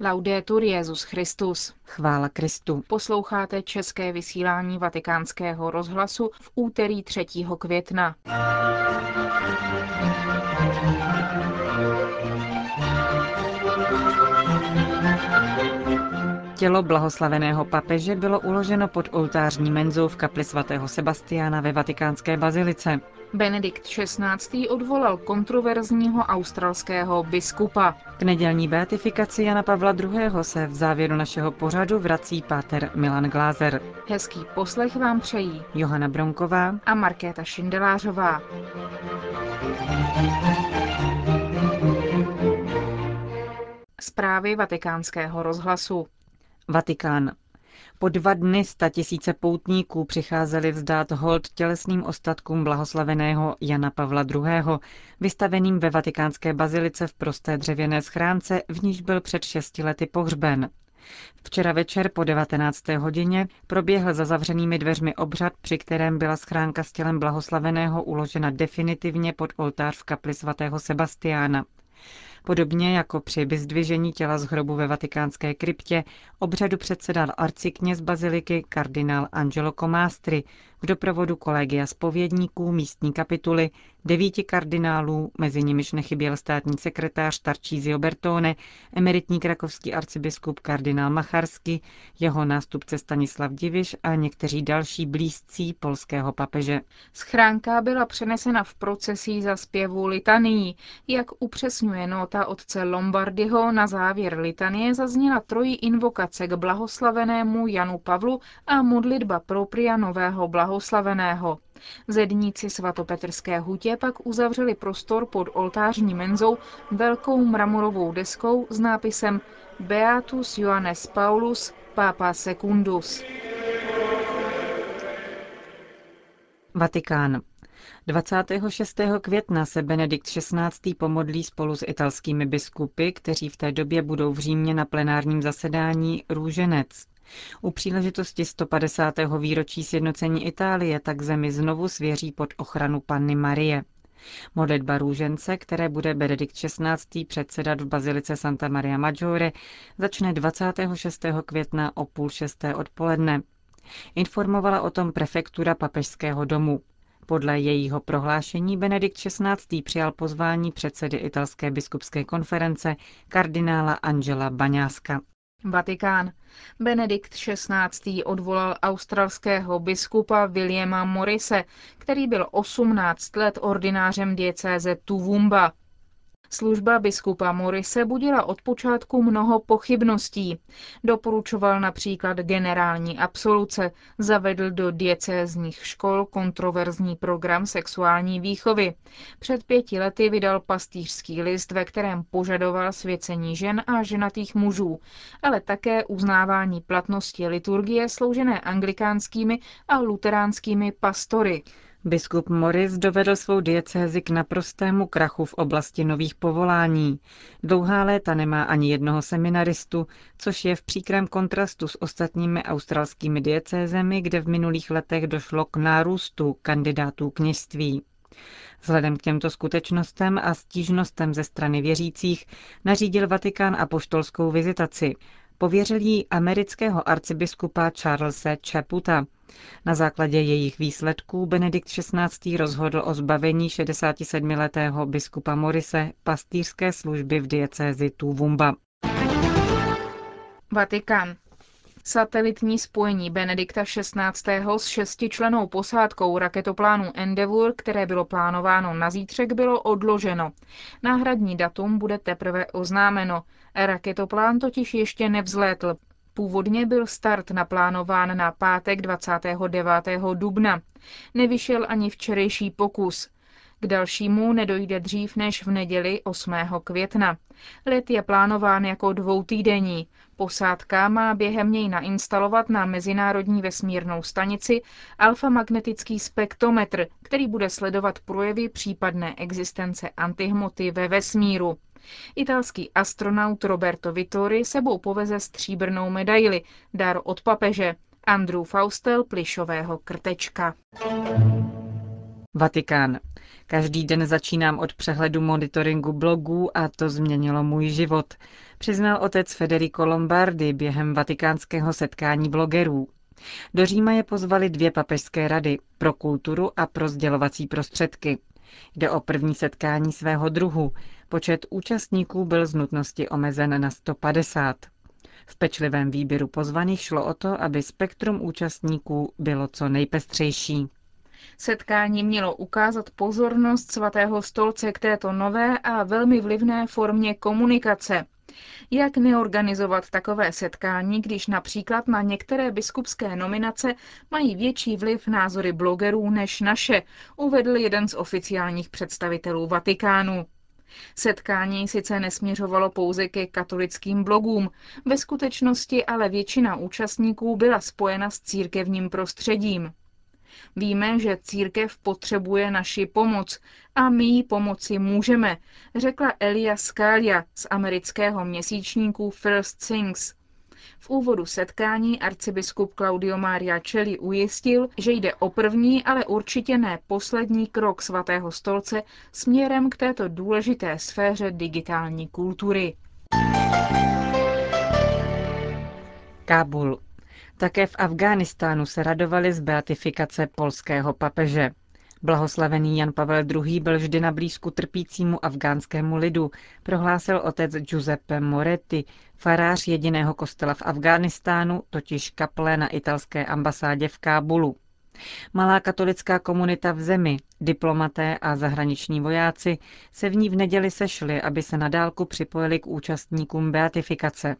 Laudetur Jezus Christus. Chvála Kristu. Posloucháte české vysílání Vatikánského rozhlasu v úterý 3. května. Tělo blahoslaveného papeže bylo uloženo pod oltářní menzou v kapli svatého Sebastiana ve vatikánské bazilice. Benedikt XVI. odvolal kontroverzního australského biskupa. K nedělní beatifikaci Jana Pavla II. se v závěru našeho pořadu vrací páter Milan Glázer. Hezký poslech vám přejí Johana Bronková a Markéta Šindelářová. Zprávy vatikánského rozhlasu. Vatikán. Po dva dny sta tisíce poutníků přicházeli vzdát hold tělesným ostatkům blahoslaveného Jana Pavla II., vystaveným ve vatikánské bazilice v prosté dřevěné schránce, v níž byl před šesti lety pohřben. Včera večer po 19. hodině proběhl za zavřenými dveřmi obřad, při kterém byla schránka s tělem blahoslaveného uložena definitivně pod oltář v kapli svatého Sebastiána. Podobně jako při vyzdvižení těla z hrobu ve vatikánské kryptě obřadu předsedal arcikněz baziliky kardinál Angelo Comastri v doprovodu kolegia spovědníků místní kapituly, devíti kardinálů, mezi nimiž nechyběl státní sekretář Tarcísio Bertone, emeritní krakovský arcibiskup kardinál Macharsky, jeho nástupce Stanislav Diviš a někteří další blízcí polského papeže. Schránka byla přenesena v procesí za zpěvu litanii. Jak upřesňuje nota otce Lombardyho, na závěr litanie zazněla trojí invokace k blahoslavenému Janu Pavlu a modlitba propria nového blahoslaveného. Zedníci svatopetrské hutě pak uzavřeli prostor pod oltářní menzou velkou mramorovou deskou s nápisem Beatus Johannes Paulus, Papa Secundus. Vatikán. 26. května se Benedikt XVI. pomodlí spolu s italskými biskupy, kteří v té době budou v Římě na plenárním zasedání Růženec. U příležitosti 150. výročí sjednocení Itálie tak zemi znovu svěří pod ochranu Panny Marie. Modlitba růžence, které bude Benedikt XVI. předsedat v bazilice Santa Maria Maggiore, začne 26. května o půl šesté odpoledne. Informovala o tom prefektura papežského domu. Podle jejího prohlášení Benedikt XVI. přijal pozvání předsedy italské biskupské konference kardinála Angela Baňáska. Vatikán. Benedikt XVI. odvolal australského biskupa Williama Morise, který byl 18 let ordinářem diecéze Tuvumba. Služba biskupa Morise budila od počátku mnoho pochybností. Doporučoval například generální absoluce, zavedl do diecézních škol kontroverzní program sexuální výchovy. Před pěti lety vydal pastýřský list, ve kterém požadoval svěcení žen a ženatých mužů, ale také uznávání platnosti liturgie sloužené anglikánskými a luteránskými pastory. Biskup Morris dovedl svou diecézi k naprostému krachu v oblasti nových povolání. Dlouhá léta nemá ani jednoho seminaristu, což je v příkrém kontrastu s ostatními australskými diecézemi, kde v minulých letech došlo k nárůstu kandidátů kněžství. Vzhledem k těmto skutečnostem a stížnostem ze strany věřících nařídil Vatikán apoštolskou vizitaci. Pověřil jí amerického arcibiskupa Charlesa Chaputa. Na základě jejich výsledků Benedikt XVI. rozhodl o zbavení 67-letého biskupa Morise pastýřské služby v diecézi Tuvumba. Vatikán. Satelitní spojení Benedikta XVI. s šestičlenou posádkou raketoplánu Endeavour, které bylo plánováno na zítřek, bylo odloženo. Náhradní datum bude teprve oznámeno. Raketoplán totiž ještě nevzlétl. Původně byl start naplánován na pátek 29. dubna. Nevyšel ani včerejší pokus. K dalšímu nedojde dřív než v neděli 8. května. Let je plánován jako dvoutýdenní. Posádka má během něj nainstalovat na Mezinárodní vesmírnou stanici alfamagnetický spektrometr, který bude sledovat projevy případné existence antihmoty ve vesmíru. Italský astronaut Roberto Vittori sebou poveze stříbrnou medaili, dar od papeže, Andrew Faustel plišového krtečka. Vatikán. Každý den začínám od přehledu monitoringu blogů a to změnilo můj život, přiznal otec Federico Lombardi během vatikánského setkání blogerů. Do Říma je pozvali dvě papežské rady pro kulturu a pro sdělovací prostředky. Jde o první setkání svého druhu. Počet účastníků byl z nutnosti omezen na 150. V pečlivém výběru pozvaných šlo o to, aby spektrum účastníků bylo co nejpestřejší. Setkání mělo ukázat pozornost svatého stolce k této nové a velmi vlivné formě komunikace. Jak neorganizovat takové setkání, když například na některé biskupské nominace mají větší vliv názory blogerů než naše, uvedl jeden z oficiálních představitelů Vatikánu. Setkání sice nesměřovalo pouze ke katolickým blogům, ve skutečnosti ale většina účastníků byla spojena s církevním prostředím. Víme, že církev potřebuje naši pomoc a my jí pomoci můžeme, řekla Elia Scalia z amerického měsíčníku First Things. V úvodu setkání arcibiskup Claudio Maria Celli ujistil, že jde o první, ale určitě ne poslední krok svatého stolce směrem k této důležité sféře digitální kultury. Kábul. Také v Afghánistánu se radovali z beatifikace polského papeže. Blahoslavený Jan Pavel II. byl vždy na blízku trpícímu afgánskému lidu, prohlásil otec Giuseppe Moretti, farář jediného kostela v Afghánistánu, totiž kaple na italské ambasádě v Kábulu. Malá katolická komunita v zemi, diplomaté a zahraniční vojáci se v ní v neděli sešli, aby se nadálku připojili k účastníkům beatifikace.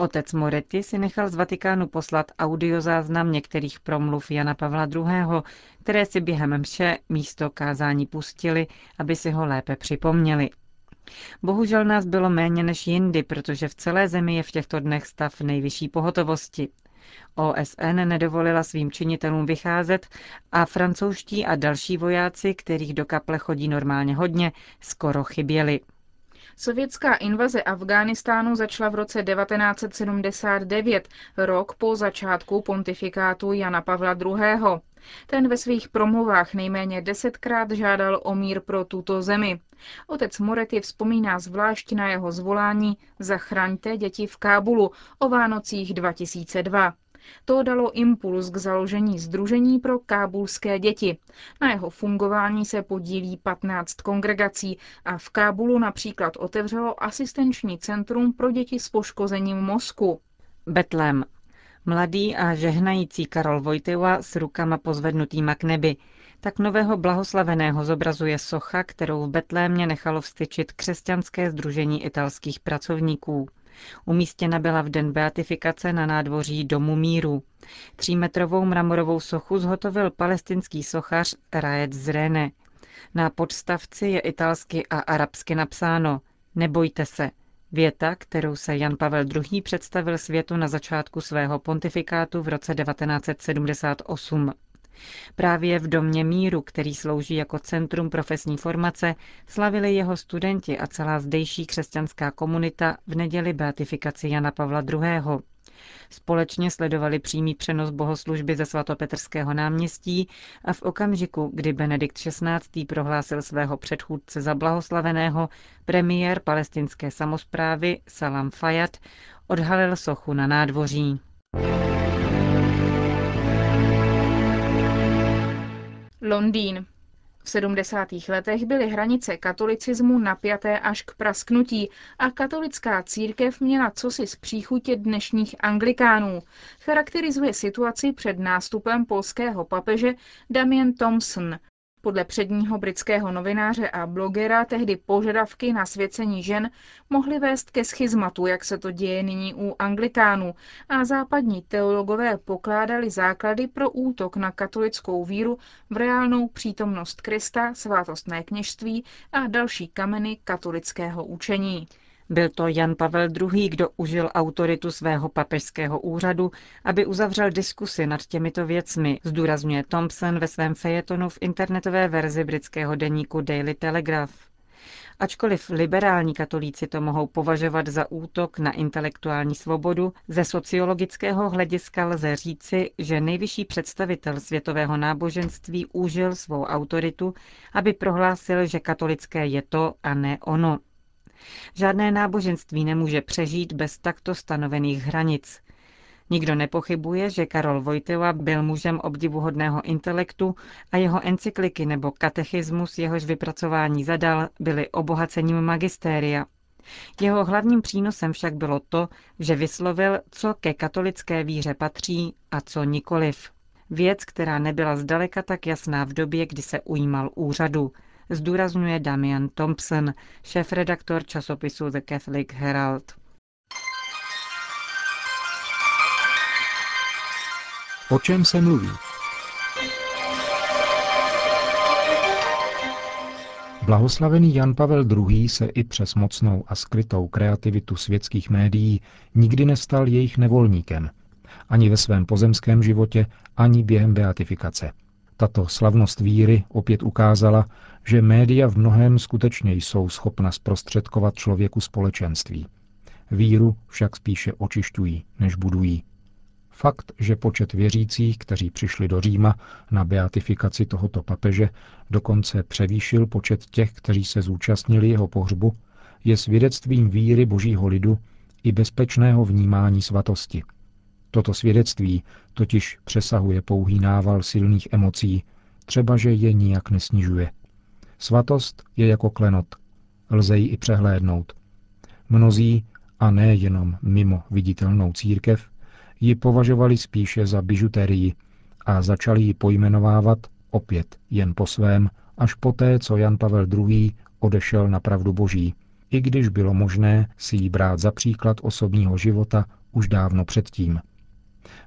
Otec Moretti si nechal z Vatikánu poslat audiozáznam některých promluv Jana Pavla II., které si během mše místo kázání pustili, aby si ho lépe připomněli. Bohužel nás bylo méně než jindy, protože v celé zemi je v těchto dnech stav nejvyšší pohotovosti. OSN nedovolila svým činitelům vycházet a francouzští a další vojáci, kterých do kaple chodí normálně hodně, skoro chyběli. Sovětská invaze Afghánistánu začala v roce 1979, rok po začátku pontifikátu Jana Pavla II. Ten ve svých promluvách nejméně desetkrát žádal o mír pro tuto zemi. Otec Moretti vzpomíná zvlášť na jeho zvolání Zachraňte děti v Kábulu o Vánocích 2002. To dalo impuls k založení Združení pro kábulské děti. Na jeho fungování se podílí 15 kongregací a v Kábulu například otevřelo asistenční centrum pro děti s poškozením mozku. Betlem. Mladý a žehnající Karol Vojteva s rukama pozvednutýma k nebi. Tak nového blahoslaveného zobrazuje socha, kterou v Betlémě nechalo vstyčit křesťanské združení italských pracovníků. Umístěna byla v den beatifikace na nádvoří Domu míru. Třímetrovou mramorovou sochu zhotovil palestinský sochař Raed Zrene. Na podstavci je italsky a arabsky napsáno Nebojte se. Věta, kterou se Jan Pavel II. představil světu na začátku svého pontifikátu v roce 1978. Právě v Domě míru, který slouží jako centrum profesní formace, slavili jeho studenti a celá zdejší křesťanská komunita v neděli beatifikaci Jana Pavla II. Společně sledovali přímý přenos bohoslužby ze svatopetrského náměstí a v okamžiku, kdy Benedikt XVI. prohlásil svého předchůdce za blahoslaveného, premiér palestinské samozprávy Salam Fayad odhalil sochu na nádvoří. Londýn. V 70. letech byly hranice katolicismu napjaté až k prasknutí a katolická církev měla cosi z příchutě dnešních anglikánů. Charakterizuje situaci před nástupem polského papeže Damien Thompson, podle předního britského novináře a blogera tehdy požadavky na svěcení žen mohly vést ke schizmatu, jak se to děje nyní u anglikánů, a západní teologové pokládali základy pro útok na katolickou víru v reálnou přítomnost Krista, svátostné kněžství a další kameny katolického učení. Byl to Jan Pavel II., kdo užil autoritu svého papežského úřadu, aby uzavřel diskusy nad těmito věcmi, zdůrazňuje Thompson ve svém fejetonu v internetové verzi britského deníku Daily Telegraph. Ačkoliv liberální katolíci to mohou považovat za útok na intelektuální svobodu, ze sociologického hlediska lze říci, že nejvyšší představitel světového náboženství užil svou autoritu, aby prohlásil, že katolické je to a ne ono. Žádné náboženství nemůže přežít bez takto stanovených hranic. Nikdo nepochybuje, že Karol Vojtila byl mužem obdivuhodného intelektu a jeho encykliky nebo katechismus, jehož vypracování zadal, byly obohacením magistéria. Jeho hlavním přínosem však bylo to, že vyslovil, co ke katolické víře patří a co nikoliv. Věc, která nebyla zdaleka tak jasná v době, kdy se ujímal úřadu, zdůrazňuje Damian Thompson, šéf-redaktor časopisu The Catholic Herald. O čem se mluví? Blahoslavený Jan Pavel II. se i přes mocnou a skrytou kreativitu světských médií nikdy nestal jejich nevolníkem. Ani ve svém pozemském životě, ani během beatifikace. Tato slavnost víry opět ukázala, že média v mnohem skutečně jsou schopna zprostředkovat člověku společenství. Víru však spíše očišťují, než budují. Fakt, že počet věřících, kteří přišli do Říma na beatifikaci tohoto papeže, dokonce převýšil počet těch, kteří se zúčastnili jeho pohřbu, je svědectvím víry božího lidu i bezpečného vnímání svatosti. Toto svědectví totiž přesahuje pouhý nával silných emocí, třeba že je nijak nesnižuje. Svatost je jako klenot, lze ji i přehlédnout. Mnozí, a ne jenom mimo viditelnou církev, ji považovali spíše za bižuterii a začali ji pojmenovávat opět jen po svém, až poté, co Jan Pavel II. odešel na pravdu boží, i když bylo možné si ji brát za příklad osobního života už dávno předtím.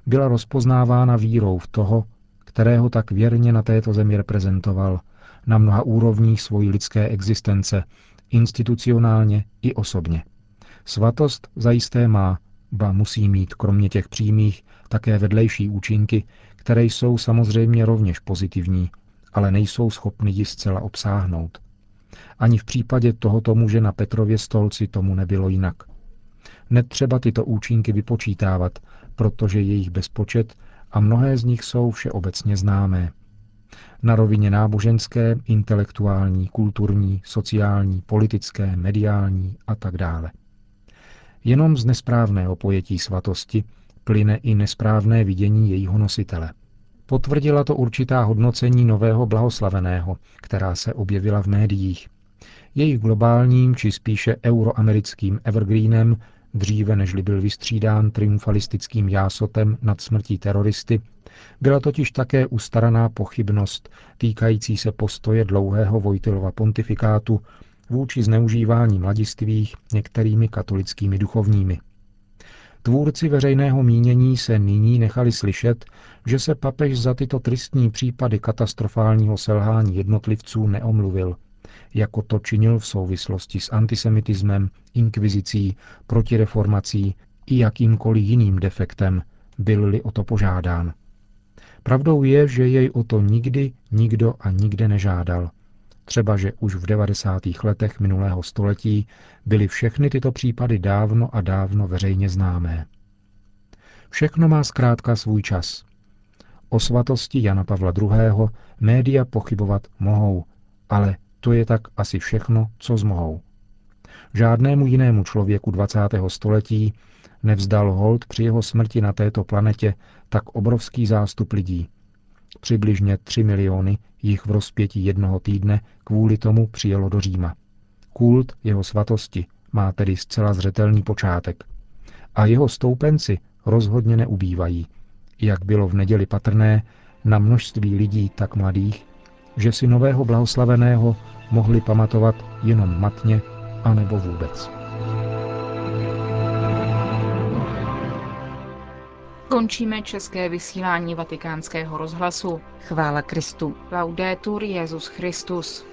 Byla rozpoznávána vírou v toho, kterého tak věrně na této zemi reprezentoval, na mnoha úrovních svojí lidské existence, institucionálně i osobně. Svatost zajisté má ba musí mít kromě těch přímých také vedlejší účinky, které jsou samozřejmě rovněž pozitivní, ale nejsou schopny ji zcela obsáhnout. Ani v případě tohoto muže na Petrově stolci tomu nebylo jinak. Netřeba tyto účinky vypočítávat, protože je jich bezpočet a mnohé z nich jsou všeobecně známé. Na rovině náboženské, intelektuální, kulturní, sociální, politické, mediální a tak dále. Jenom z nesprávného pojetí svatosti plyne i nesprávné vidění jejího nositele. Potvrdila to určitá hodnocení nového blahoslaveného, která se objevila v médiích. Jejich globálním či spíše euroamerickým evergreenem, dříve nežli byl vystřídán triumfalistickým jásotem nad smrtí teroristy, byla totiž také ustaraná pochybnost týkající se postoje dlouhého Vojtilova pontifikátu vůči zneužívání mladistvých některými katolickými duchovními. Tvůrci veřejného mínění se nyní nechali slyšet, že se papež za tyto tristní případy katastrofálního selhání jednotlivců neomluvil, jako to činil v souvislosti s antisemitismem, inkvizicí, protireformací i jakýmkoliv jiným defektem, byl-li o to požádán. Pravdou je, že jej o to nikdy nikdo a nikde nežádal – Třeba, že už v 90. letech minulého století byly všechny tyto případy dávno a dávno veřejně známé. Všechno má zkrátka svůj čas. O svatosti Jana Pavla II. média pochybovat mohou, ale to je tak asi všechno, co zmohou. Žádnému jinému člověku 20. století nevzdal hold při jeho smrti na této planetě tak obrovský zástup lidí, Přibližně 3 miliony jich v rozpětí jednoho týdne kvůli tomu přijelo do Říma. Kult jeho svatosti má tedy zcela zřetelný počátek. A jeho stoupenci rozhodně neubývají, jak bylo v neděli patrné na množství lidí tak mladých, že si nového blahoslaveného mohli pamatovat jenom matně anebo vůbec. Končíme české vysílání vatikánského rozhlasu. Chvála Kristu. Laudetur Jezus Christus.